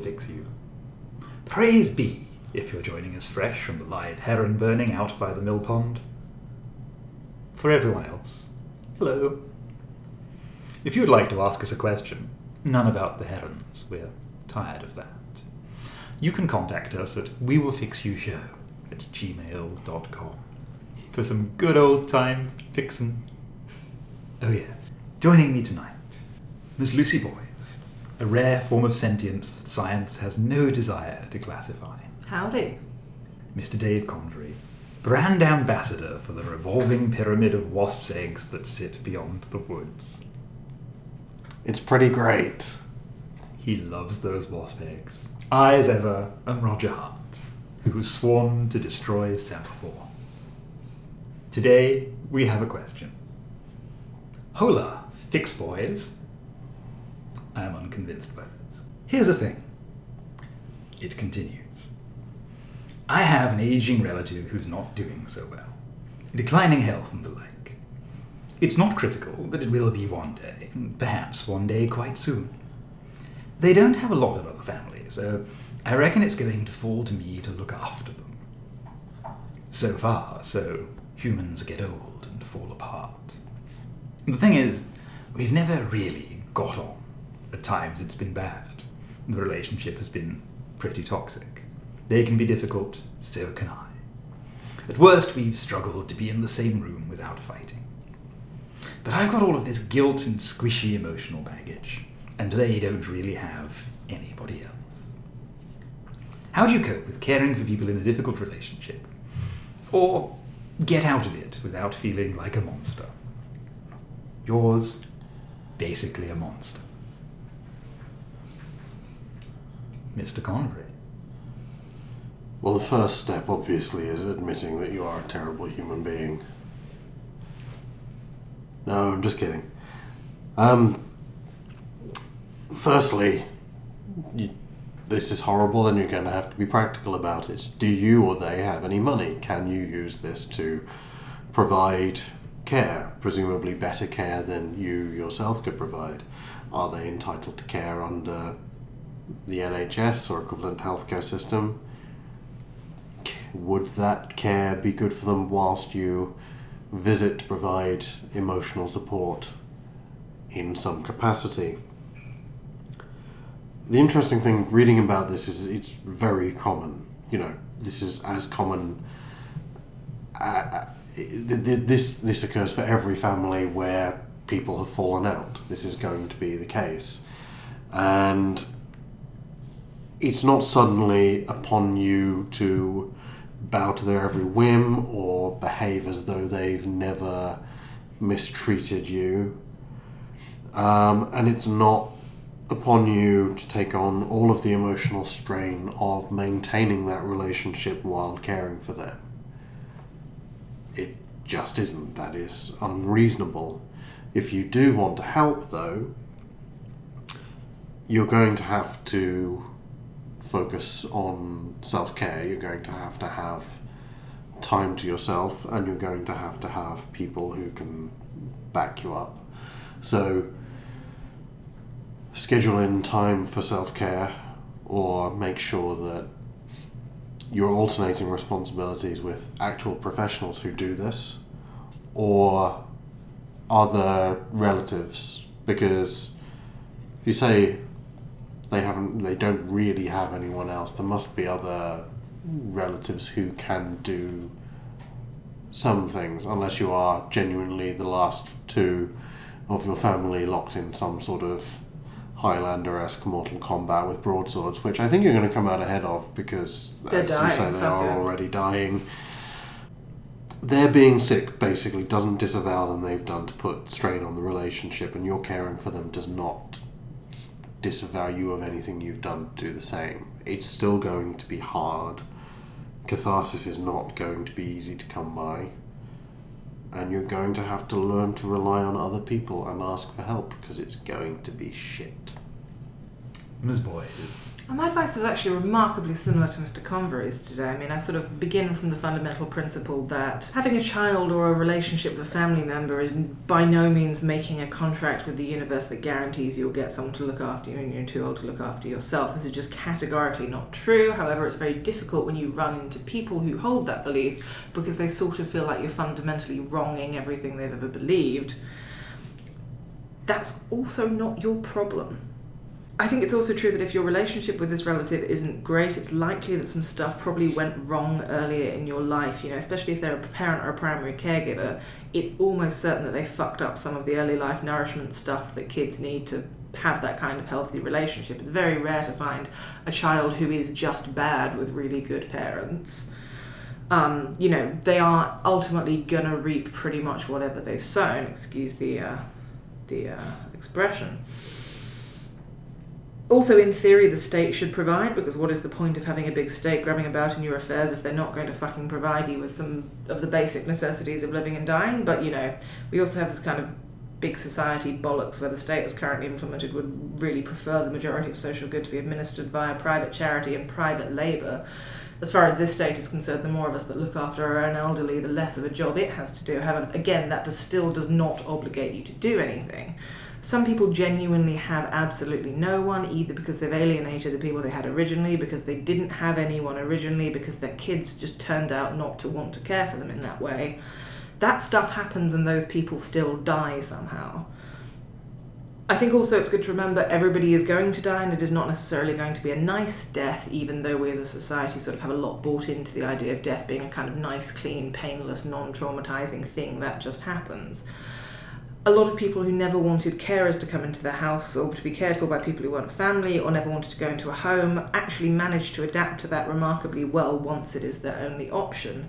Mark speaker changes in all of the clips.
Speaker 1: Fix You.
Speaker 2: Praise be if you're joining us fresh from the live heron burning out by the mill pond. For everyone else, hello. If you would like to ask us a question, none about the herons, we're tired of that. You can contact us at we will fix you show at gmail.com for some good old time fixin'. Oh yes, joining me tonight, Miss Lucy Boys, a rare form of sentience that science has no desire to classify.
Speaker 3: Howdy.
Speaker 2: Mr. Dave Convery, brand ambassador for the revolving pyramid of wasps' eggs that sit beyond the woods.
Speaker 4: It's pretty great.
Speaker 2: He loves those wasp eggs. I, as ever, am Roger Hart, who was sworn to destroy Semaphore. Today, we have a question. Hola, fix boys. I am unconvinced by this. Here's the thing. It continues. I have an aging relative who's not doing so well, declining health and the like. It's not critical, but it will be one day, perhaps one day quite soon. They don't have a lot of other family, so I reckon it's going to fall to me to look after them. So far, so humans get old and fall apart. The thing is, we've never really got on. At times it's been bad. The relationship has been pretty toxic. They can be difficult, so can I. At worst, we've struggled to be in the same room without fighting. But I've got all of this guilt and squishy emotional baggage, and they don't really have anybody else. How do you cope with caring for people in a difficult relationship? Or get out of it without feeling like a monster? Yours, basically a monster. Mr. Convery.
Speaker 4: Well, the first step, obviously, is admitting that you are a terrible human being. No, I'm just kidding. Um, firstly, you, this is horrible and you're going to have to be practical about it. Do you or they have any money? Can you use this to provide care, presumably better care than you yourself could provide? Are they entitled to care under the NHS or equivalent healthcare system? Would that care be good for them whilst you visit to provide emotional support in some capacity? The interesting thing reading about this is it's very common. You know, this is as common. Uh, this this occurs for every family where people have fallen out. This is going to be the case, and it's not suddenly upon you to bow to their every whim or behave as though they've never mistreated you. Um, and it's not upon you to take on all of the emotional strain of maintaining that relationship while caring for them. It just isn't. That is unreasonable. If you do want to help, though, you're going to have to focus on self care. You're going to have to have time to yourself, and you're going to have to have people who can back you up. So, schedule in time for self care or make sure that you're alternating responsibilities with actual professionals who do this or other relatives because if you say they haven't they don't really have anyone else. There must be other relatives who can do some things unless you are genuinely the last two of your family locked in some sort of Highlander-esque Mortal Kombat with broadswords, which I think you're going to come out ahead of because,
Speaker 3: They're
Speaker 4: as you say, they are already dying. Their being sick basically doesn't disavow them. They've done to put strain on the relationship, and your caring for them does not disavow you of anything you've done to do the same. It's still going to be hard. Catharsis is not going to be easy to come by. And you're going to have to learn to rely on other people and ask for help because it's going to be shit.
Speaker 2: Ms. Boys.
Speaker 1: My advice is actually remarkably similar to Mr. Convery's today. I mean, I sort of begin from the fundamental principle that having a child or a relationship with a family member is by no means making a contract with the universe that guarantees you'll get someone to look after you and you're too old to look after yourself. This is just categorically not true. However, it's very difficult when you run into people who hold that belief because they sort of feel like you're fundamentally wronging everything they've ever believed. That's also not your problem I think it's also true that if your relationship with this relative isn't great, it's likely that some stuff probably went wrong earlier in your life. You know, especially if they're a parent or a primary caregiver, it's almost certain that they fucked up some of the early life nourishment stuff that kids need to have that kind of healthy relationship. It's very rare to find a child who is just bad with really good parents. Um, you know, they are ultimately gonna reap pretty much whatever they've sown. Excuse the uh, the uh, expression also, in theory, the state should provide because what is the point of having a big state grabbing about in your affairs if they're not going to fucking provide you with some of the basic necessities of living and dying? But you know, we also have this kind of big society bollocks where the state as currently implemented would really prefer the majority of social good to be administered via private charity and private labour. As far as this state is concerned, the more of us that look after our own elderly, the less of a job it has to do. However, again, that does, still does not obligate you to do anything. Some people genuinely have absolutely no one, either because they've alienated the people they had originally, because they didn't have anyone originally, because their kids just turned out not to want to care for them in that way. That stuff happens and those people still die somehow. I think also it's good to remember everybody is going to die and it is not necessarily going to be a nice death, even though we as a society sort of have a lot bought into the idea of death being a kind of nice, clean, painless, non traumatizing thing that just happens a lot of people who never wanted carers to come into their house or to be cared for by people who weren't family or never wanted to go into a home actually managed to adapt to that remarkably well once it is their only option.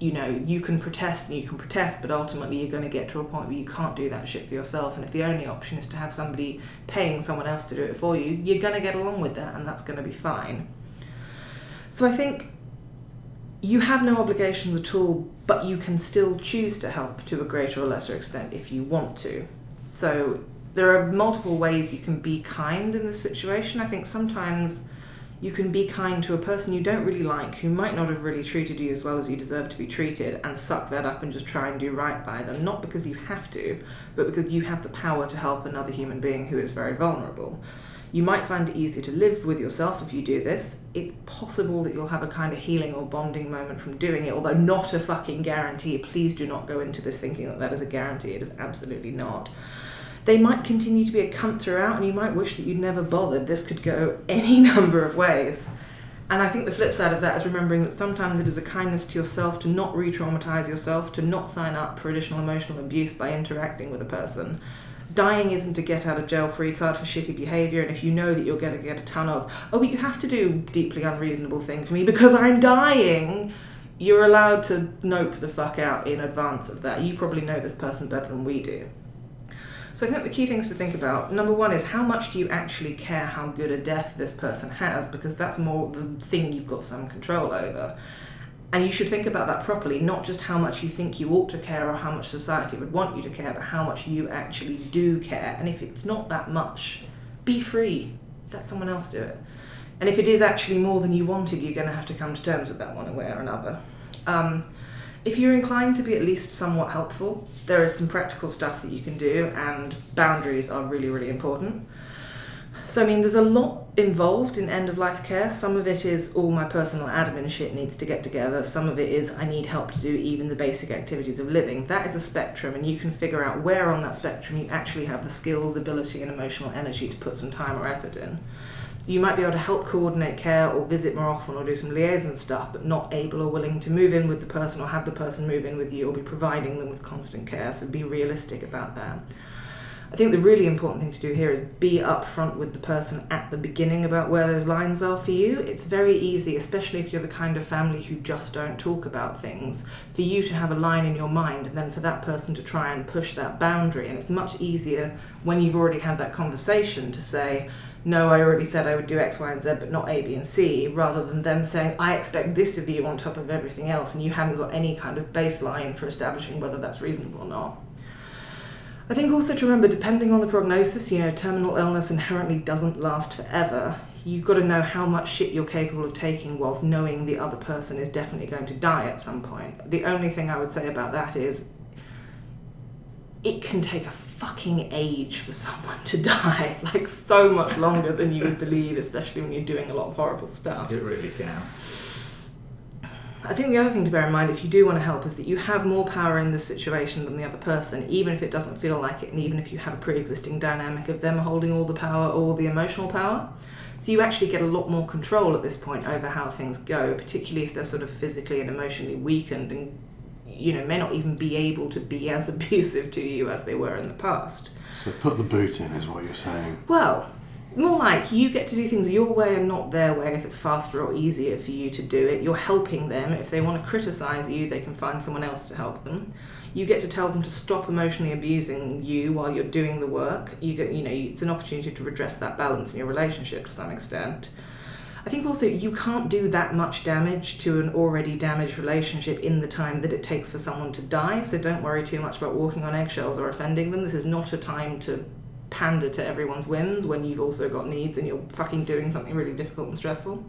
Speaker 1: You know, you can protest and you can protest, but ultimately you're going to get to a point where you can't do that shit for yourself. And if the only option is to have somebody paying someone else to do it for you, you're going to get along with that and that's going to be fine. So I think you have no obligations at all, but you can still choose to help to a greater or lesser extent if you want to. So there are multiple ways you can be kind in this situation. I think sometimes you can be kind to a person you don't really like who might not have really treated you as well as you deserve to be treated and suck that up and just try and do right by them, not because you have to, but because you have the power to help another human being who is very vulnerable. You might find it easier to live with yourself if you do this. It's possible that you'll have a kind of healing or bonding moment from doing it, although not a fucking guarantee. Please do not go into this thinking that that is a guarantee. It is absolutely not. They might continue to be a cunt throughout, and you might wish that you'd never bothered. This could go any number of ways. And I think the flip side of that is remembering that sometimes it is a kindness to yourself to not re traumatize yourself, to not sign up for additional emotional abuse by interacting with a person dying isn't a get out of jail free card for shitty behaviour, and if you know that you're going to get a ton of, oh, but you have to do deeply unreasonable thing for me because I'm dying, you're allowed to nope the fuck out in advance of that. You probably know this person better than we do. So I think the key things to think about number one is how much do you actually care how good a death this person has, because that's more the thing you've got some control over. And you should think about that properly, not just how much you think you ought to care or how much society would want you to care, but how much you actually do care. And if it's not that much, be free. Let someone else do it. And if it is actually more than you wanted, you're going to have to come to terms with that one way or another. Um, if you're inclined to be at least somewhat helpful, there is some practical stuff that you can do, and boundaries are really, really important. So, I mean, there's a lot involved in end of life care. Some of it is all my personal admin shit needs to get together. Some of it is I need help to do even the basic activities of living. That is a spectrum, and you can figure out where on that spectrum you actually have the skills, ability, and emotional energy to put some time or effort in. You might be able to help coordinate care or visit more often or do some liaison stuff, but not able or willing to move in with the person or have the person move in with you or be providing them with constant care. So be realistic about that. I think the really important thing to do here is be upfront with the person at the beginning about where those lines are for you. It's very easy, especially if you're the kind of family who just don't talk about things, for you to have a line in your mind and then for that person to try and push that boundary. And it's much easier when you've already had that conversation to say, no, I already said I would do X, Y, and Z, but not A, B, and C, rather than them saying, I expect this of you on top of everything else, and you haven't got any kind of baseline for establishing whether that's reasonable or not. I think also to remember, depending on the prognosis, you know, terminal illness inherently doesn't last forever. You've got to know how much shit you're capable of taking whilst knowing the other person is definitely going to die at some point. The only thing I would say about that is it can take a fucking age for someone to die. Like, so much longer than you would believe, especially when you're doing a lot of horrible stuff.
Speaker 2: It really can.
Speaker 1: I think the other thing to bear in mind if you do want to help is that you have more power in this situation than the other person, even if it doesn't feel like it, and even if you have a pre existing dynamic of them holding all the power or the emotional power. So you actually get a lot more control at this point over how things go, particularly if they're sort of physically and emotionally weakened and you know may not even be able to be as abusive to you as they were in the past.
Speaker 4: So put the boot in, is what you're saying.
Speaker 1: Well, more like you get to do things your way and not their way if it's faster or easier for you to do it. You're helping them. If they want to criticize you, they can find someone else to help them. You get to tell them to stop emotionally abusing you while you're doing the work. You get, you know, it's an opportunity to redress that balance in your relationship to some extent. I think also you can't do that much damage to an already damaged relationship in the time that it takes for someone to die. So don't worry too much about walking on eggshells or offending them. This is not a time to pander to everyone's whims when you've also got needs and you're fucking doing something really difficult and stressful.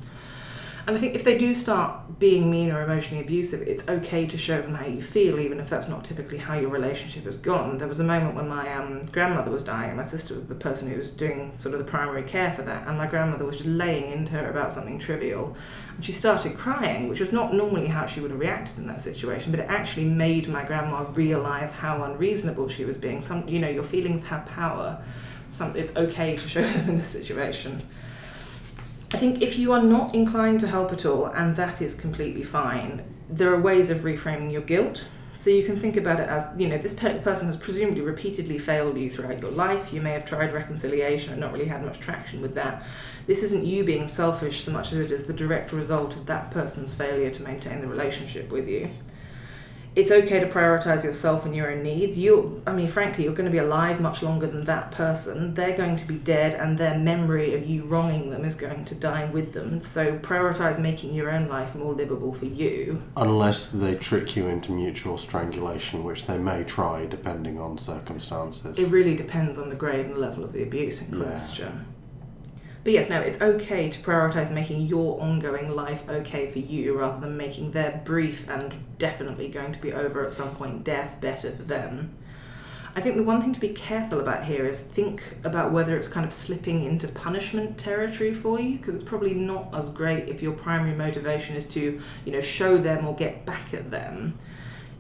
Speaker 1: And I think if they do start being mean or emotionally abusive, it's okay to show them how you feel, even if that's not typically how your relationship has gone. There was a moment when my um, grandmother was dying, and my sister was the person who was doing sort of the primary care for that, and my grandmother was just laying into her about something trivial. And she started crying, which was not normally how she would have reacted in that situation, but it actually made my grandma realize how unreasonable she was being. Some, you know, your feelings have power. Some, it's okay to show them in this situation. I think if you are not inclined to help at all, and that is completely fine, there are ways of reframing your guilt. So you can think about it as, you know, this pe- person has presumably repeatedly failed you throughout your life. You may have tried reconciliation and not really had much traction with that. This isn't you being selfish so much as it is the direct result of that person's failure to maintain the relationship with you it's okay to prioritize yourself and your own needs. You, I mean, frankly, you're going to be alive much longer than that person. They're going to be dead, and their memory of you wronging them is going to die with them. So prioritize making your own life more livable for you.
Speaker 4: Unless they trick you into mutual strangulation, which they may try depending on circumstances.
Speaker 1: It really depends on the grade and level of the abuse in
Speaker 4: Yeah.
Speaker 1: But yes, no, it's okay to prioritize making your ongoing life okay for you rather than making their brief and definitely going to be over at some point death better for them. I think the one thing to be careful about here is think about whether it's kind of slipping into punishment territory for you because it's probably not as great if your primary motivation is to, you know, show them or get back at them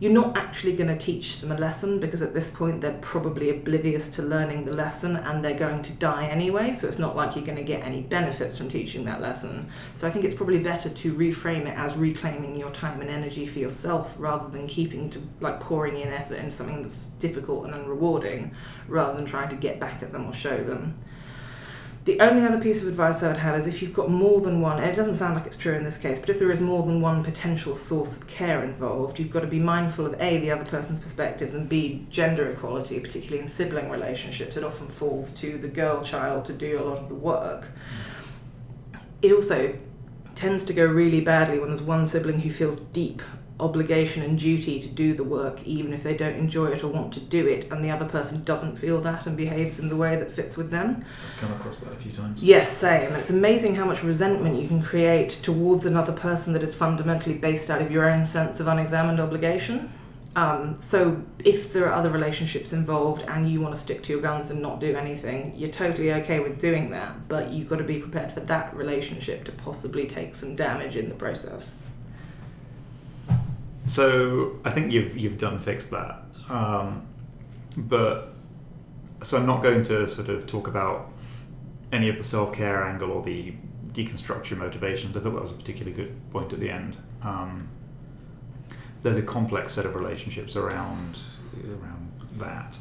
Speaker 1: you're not actually going to teach them a lesson because at this point they're probably oblivious to learning the lesson and they're going to die anyway. So it's not like you're going to get any benefits from teaching that lesson. So I think it's probably better to reframe it as reclaiming your time and energy for yourself rather than keeping to like pouring in effort into something that's difficult and unrewarding rather than trying to get back at them or show them. The only other piece of advice I would have is if you've got more than one, and it doesn't sound like it's true in this case, but if there is more than one potential source of care involved, you've got to be mindful of A, the other person's perspectives, and B, gender equality, particularly in sibling relationships. It often falls to the girl child to do a lot of the work. It also tends to go really badly when there's one sibling who feels deep obligation and duty to do the work even if they don't enjoy it or want to do it and the other person doesn't feel that and behaves in the way that fits with them
Speaker 2: I've come across that a few times.
Speaker 1: Yes, same. It's amazing how much resentment you can create towards another person that is fundamentally based out of your own sense of unexamined obligation. Um, so, if there are other relationships involved and you want to stick to your guns and not do anything, you're totally okay with doing that, but you've got to be prepared for that relationship to possibly take some damage in the process.
Speaker 2: So I think you've you've done fixed that, um, but so I'm not going to sort of talk about any of the self care angle or the deconstruct your motivations. I thought that was a particularly good point at the end. Um, there's a complex set of relationships around around that.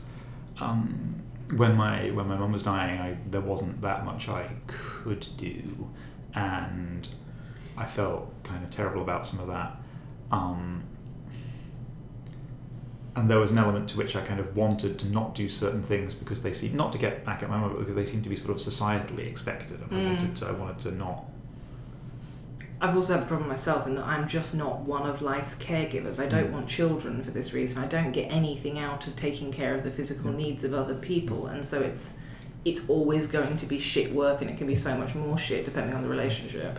Speaker 2: Um, when my when my mum was dying, I, there wasn't that much I could do, and I felt kind of terrible about some of that. Um, and there was an element to which I kind of wanted to not do certain things because they seem not to get back at my mum, but because they seem to be sort of societally expected, and I
Speaker 1: Mm.
Speaker 2: wanted to I wanted to not
Speaker 1: I've also had the problem myself in that I'm just not one of life's caregivers. I don't
Speaker 2: Mm.
Speaker 1: want children for this reason. I don't get anything out of taking care of the physical
Speaker 2: Mm.
Speaker 1: needs of other people, and so it's it's always going to be shit work, and it can be so much more shit depending on the relationship.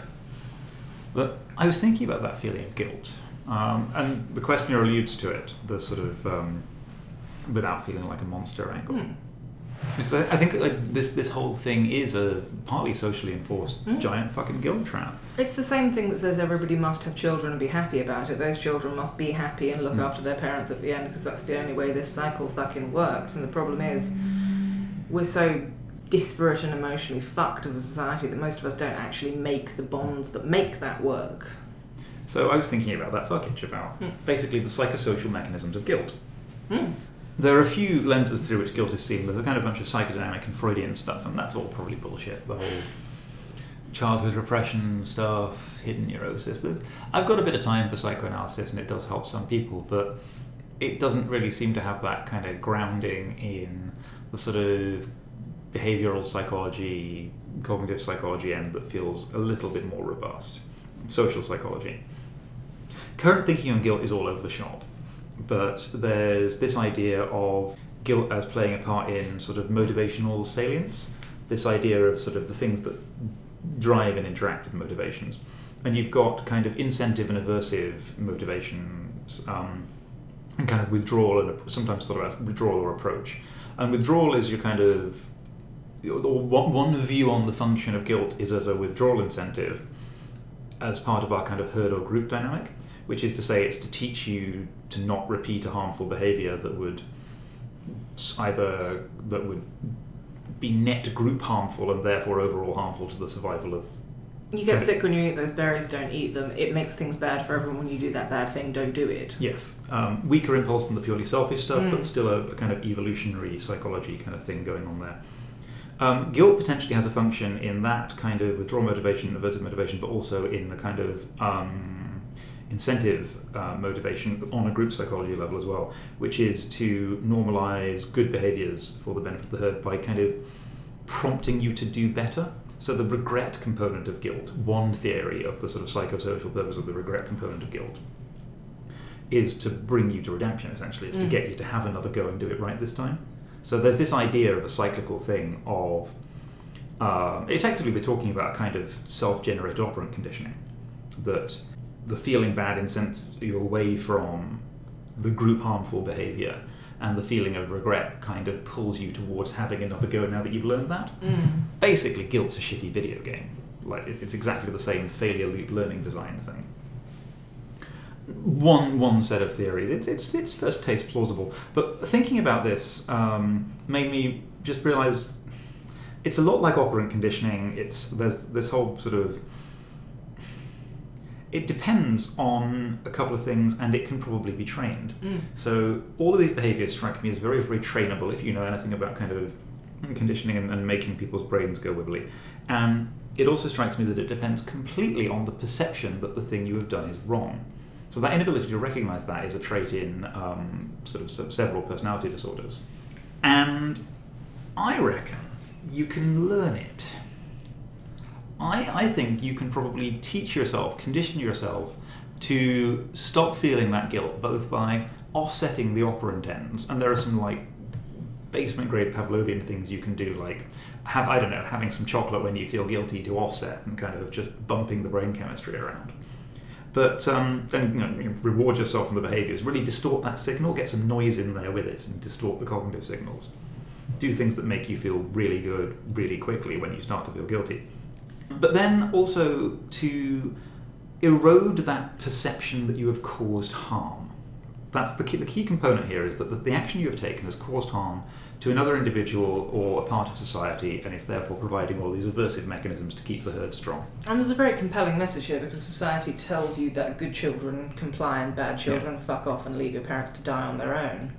Speaker 2: But I was thinking about that feeling of guilt, um, and the questioner alludes to it, the sort of um, without feeling like a monster angle.
Speaker 1: Hmm.
Speaker 2: Because I, I think like, this this whole thing is a partly socially enforced
Speaker 1: Mm.
Speaker 2: giant fucking guilt trap.
Speaker 1: It's the same thing that says everybody must have children and be happy about it. Those children must be happy and look
Speaker 2: Mm.
Speaker 1: after their parents at the end because that's the only way this cycle fucking works. And the problem is, we're so disparate and emotionally fucked as a society that most of us don't actually make the bonds that make that work.
Speaker 2: So I was thinking about that fuckage about
Speaker 1: Hmm.
Speaker 2: basically the psychosocial mechanisms of guilt.
Speaker 1: Hmm.
Speaker 2: There are a few lenses through which guilt is seen. There's a kind of bunch of psychodynamic and Freudian stuff, and that's all probably bullshit. The whole childhood repression stuff, hidden neurosis. There's, I've got a bit of time for psychoanalysis, and it does help some people, but it doesn't really seem to have that kind of grounding in the sort of behavioral psychology, cognitive psychology end that feels a little bit more robust. Social psychology. Current thinking on guilt is all over the shop, but there's this idea of guilt as playing a part in sort of motivational salience, this idea of sort of the things that drive and interact with motivations. And you've got kind of incentive and aversive motivations, um, and kind of withdrawal and sometimes thought of as withdrawal or approach. And withdrawal is your kind of one one view on the function of guilt is as a withdrawal incentive as part of our kind of herd or group dynamic, which is to say it's to teach you to not repeat a harmful behavior that would either that would be net group harmful and therefore overall harmful to the survival of
Speaker 1: You get sick when you eat those berries, don't eat them. It makes things bad for everyone when you do that bad thing, don't do it.
Speaker 2: Yes, um, weaker impulse than the purely selfish stuff,
Speaker 1: Mm.
Speaker 2: but still a, a kind of evolutionary psychology kind of thing going on there. Um, guilt potentially has a function in that kind of withdrawal motivation, aversive motivation, but also in the kind of um, incentive uh, motivation on a group psychology level as well, which is to normalize good behaviors for the benefit of the herd by kind of prompting you to do better. So the regret component of guilt, one theory of the sort of psychosocial purpose of the regret component of guilt, is to bring you to redemption essentially to
Speaker 1: Mm.
Speaker 2: get you to have another go and do it right this time so there's this idea of a cyclical thing of um, effectively we're talking about a kind of self-generated operant conditioning that the feeling bad incents you away from the group harmful behavior and the feeling of regret kind of pulls you towards having another go now that you've learned that.
Speaker 1: Mm.
Speaker 2: basically guilt's a shitty video game. Like it's exactly the same failure loop learning design thing. One one set of theories. It's it's it's first taste plausible. But thinking about this um, made me just realize it's a lot like operant conditioning. It's there's this whole sort of it depends on a couple of things and it can probably be trained
Speaker 1: Mm.
Speaker 2: so all of these behaviors strike me as very, very trainable if you know anything about kind of conditioning and, and making people's brains go wibbly. And it also strikes me that it depends completely on the perception that the thing you have done is wrong. So that inability to recognize that is a trait in um, sort of several personality disorders. And I reckon you can learn it. I, I think you can probably teach yourself, condition yourself to stop feeling that guilt, both by offsetting the operant ends, and there are some like basement grade Pavlovian things you can do, like have I don't know, having some chocolate when you feel guilty to offset, and kind of just bumping the brain chemistry around. But um, then you know, reward yourself from the behaviours. Really distort that signal, get some noise in there with it, and distort the cognitive signals. Do things that make you feel really good really quickly when you start to feel guilty. But then also to erode that perception that you have caused harm. That's the key, the key component here is that the, the action you have taken has caused harm to another individual or a part of society, and it's therefore providing all these aversive mechanisms to keep the herd strong.
Speaker 1: And there's a very compelling message here because society tells you that good children comply and bad children fuck off and leave your parents to die on their own.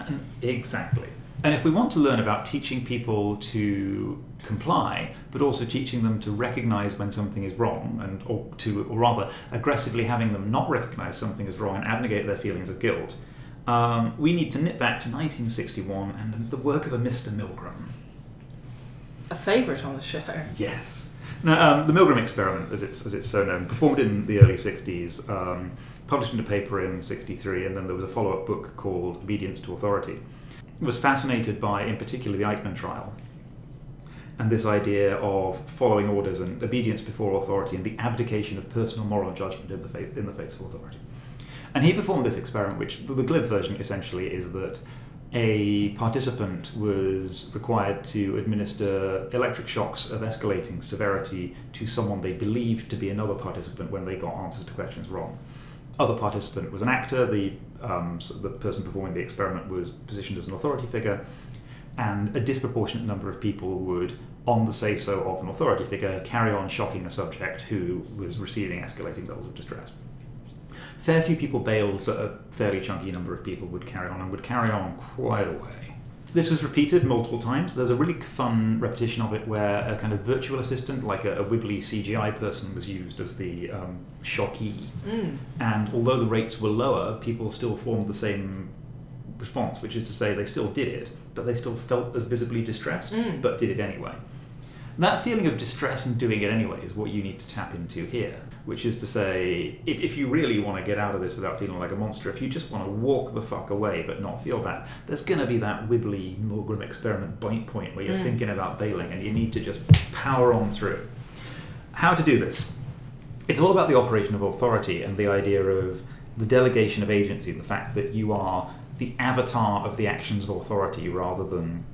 Speaker 2: And exactly. And if we want to learn about teaching people to comply, but also teaching them to recognize when something is wrong, and or to, or rather, aggressively having them not recognize something is wrong and abnegate their feelings of guilt, um, we need to nip back to 1961 and the work of a Mr. Milgram.
Speaker 1: A favourite on the show.
Speaker 2: Yes. No, um, the Milgram experiment, as it's as it's so known, performed in the early '60s, um, published in a paper in '63, and then there was a follow-up book called Obedience to Authority. Was fascinated by, in particular, the Eichmann trial, and this idea of following orders and obedience before authority, and the abdication of personal moral judgment in the face, in the face of authority. And he performed this experiment, which the, the glib version essentially is that a participant was required to administer electric shocks of escalating severity to someone they believed to be another participant when they got answers to questions wrong. Other participant was an actor, the, um, the person performing the experiment was positioned as an authority figure, and a disproportionate number of people would, on the say so of an authority figure, carry on shocking a subject who was receiving escalating levels of distress fair few people bailed, but a fairly chunky number of people would carry on and would carry on quite a way. This was repeated multiple times. There's a really fun repetition of it where a kind of virtual assistant, like a, a wibbly CGI person, was used as the um, shockee.
Speaker 1: Mm.
Speaker 2: And although the rates were lower, people still formed the same response, which is to say they still did it, but they still felt as visibly distressed,
Speaker 1: Mm.
Speaker 2: but did it anyway. That feeling of distress and doing it anyway is what you need to tap into here, which is to say, if, if you really want to get out of this without feeling like a monster, if you just want to walk the fuck away but not feel bad, there's going to be that wibbly Milgram experiment bite point where you're
Speaker 1: Mm.
Speaker 2: thinking about bailing and you need to just power on through. How to do this? It's all about the operation of authority and the idea of the delegation of agency, the fact that you are the avatar of the actions of authority rather than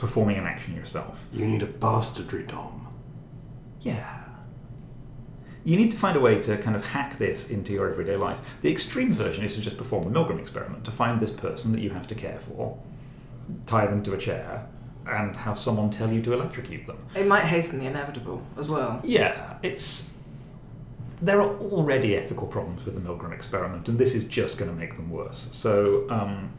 Speaker 2: performing an action yourself.
Speaker 4: You need a bastardry dom.
Speaker 2: Yeah. You need to find a way to kind of hack this into your everyday life. The extreme version is to just perform the Milgram experiment, to find this person that you have to care for, tie them to a chair, and have someone tell you to electrocute them.
Speaker 1: It might hasten the inevitable as well.
Speaker 2: Yeah, it's. There are already ethical problems with the Milgram experiment, and this is just going to make them worse. So, um,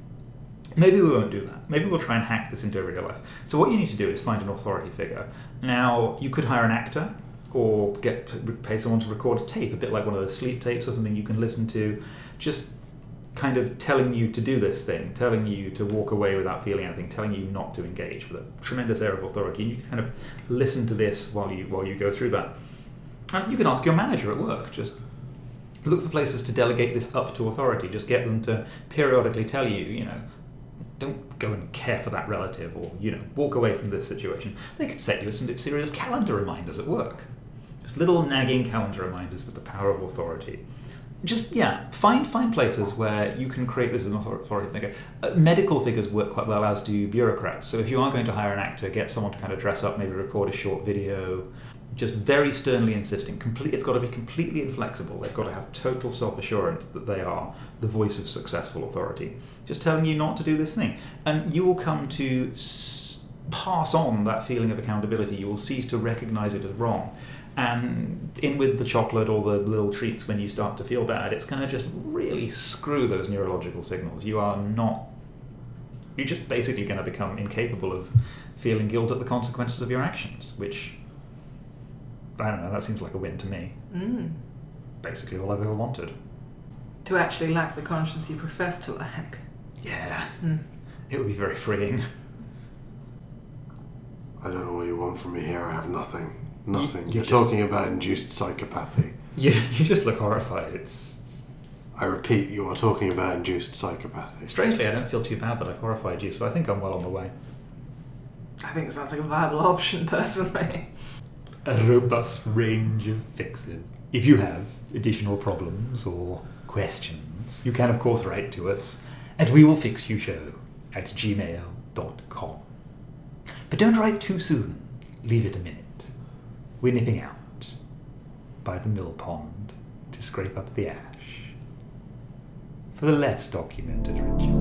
Speaker 2: maybe we won't do that. Maybe we'll try and hack this into everyday life. So, what you need to do is find an authority figure. Now, you could hire an actor or get pay someone to record a tape, a bit like one of those sleep tapes or something you can listen to, just kind of telling you to do this thing, telling you to walk away without feeling anything, telling you not to engage with a tremendous air of authority. And you can kind of listen to this while you while you go through that. And you can ask your manager at work, just look for places to delegate this up to authority. Just get them to periodically tell you, you know, don't go and care for that relative or, you know, walk away from this situation. They could set you a series of calendar reminders at work. Just little nagging calendar reminders with the power of authority. Just, yeah, find find places where you can create this authority figure. Uh, medical figures work quite well, as do bureaucrats. So if you are going to hire an actor, get someone to kind of dress up, maybe record a short video, just very sternly insisting. Complete, it's got to be completely inflexible. They've got to have total self assurance that they are the voice of successful authority. Just telling you not to do this thing, and you will come to s- pass on that feeling of accountability. You will cease to recognise it as wrong. And in with the chocolate or the little treats when you start to feel bad, it's going to just really screw those neurological signals. You are not. You're just basically going to become incapable of feeling guilt at the consequences of your actions, which I don't know, that seems like a win to me.
Speaker 1: Mm.
Speaker 2: Basically, all I've ever wanted.
Speaker 1: To actually lack the conscience you profess to lack.
Speaker 2: Yeah,
Speaker 1: Mm.
Speaker 2: it would be very freeing.
Speaker 4: I don't know what you want from me here. I have nothing. Nothing.
Speaker 2: you
Speaker 4: You're
Speaker 2: just-
Speaker 4: talking about induced psychopathy.
Speaker 2: You, you just look horrified. It's
Speaker 4: I repeat, you are talking about induced psychopathy.
Speaker 2: strangely, I don't feel too bad that I've horrified you, so I think I'm well on the way.
Speaker 1: I think it sounds like a viable option, personally.
Speaker 2: A robust range of fixes. If you have additional problems or questions, you can of course write to us at we will fix you show at gmail.com. But don't write too soon. Leave it a minute. We're nipping out by the mill pond to scrape up the ash for the less documented ritual.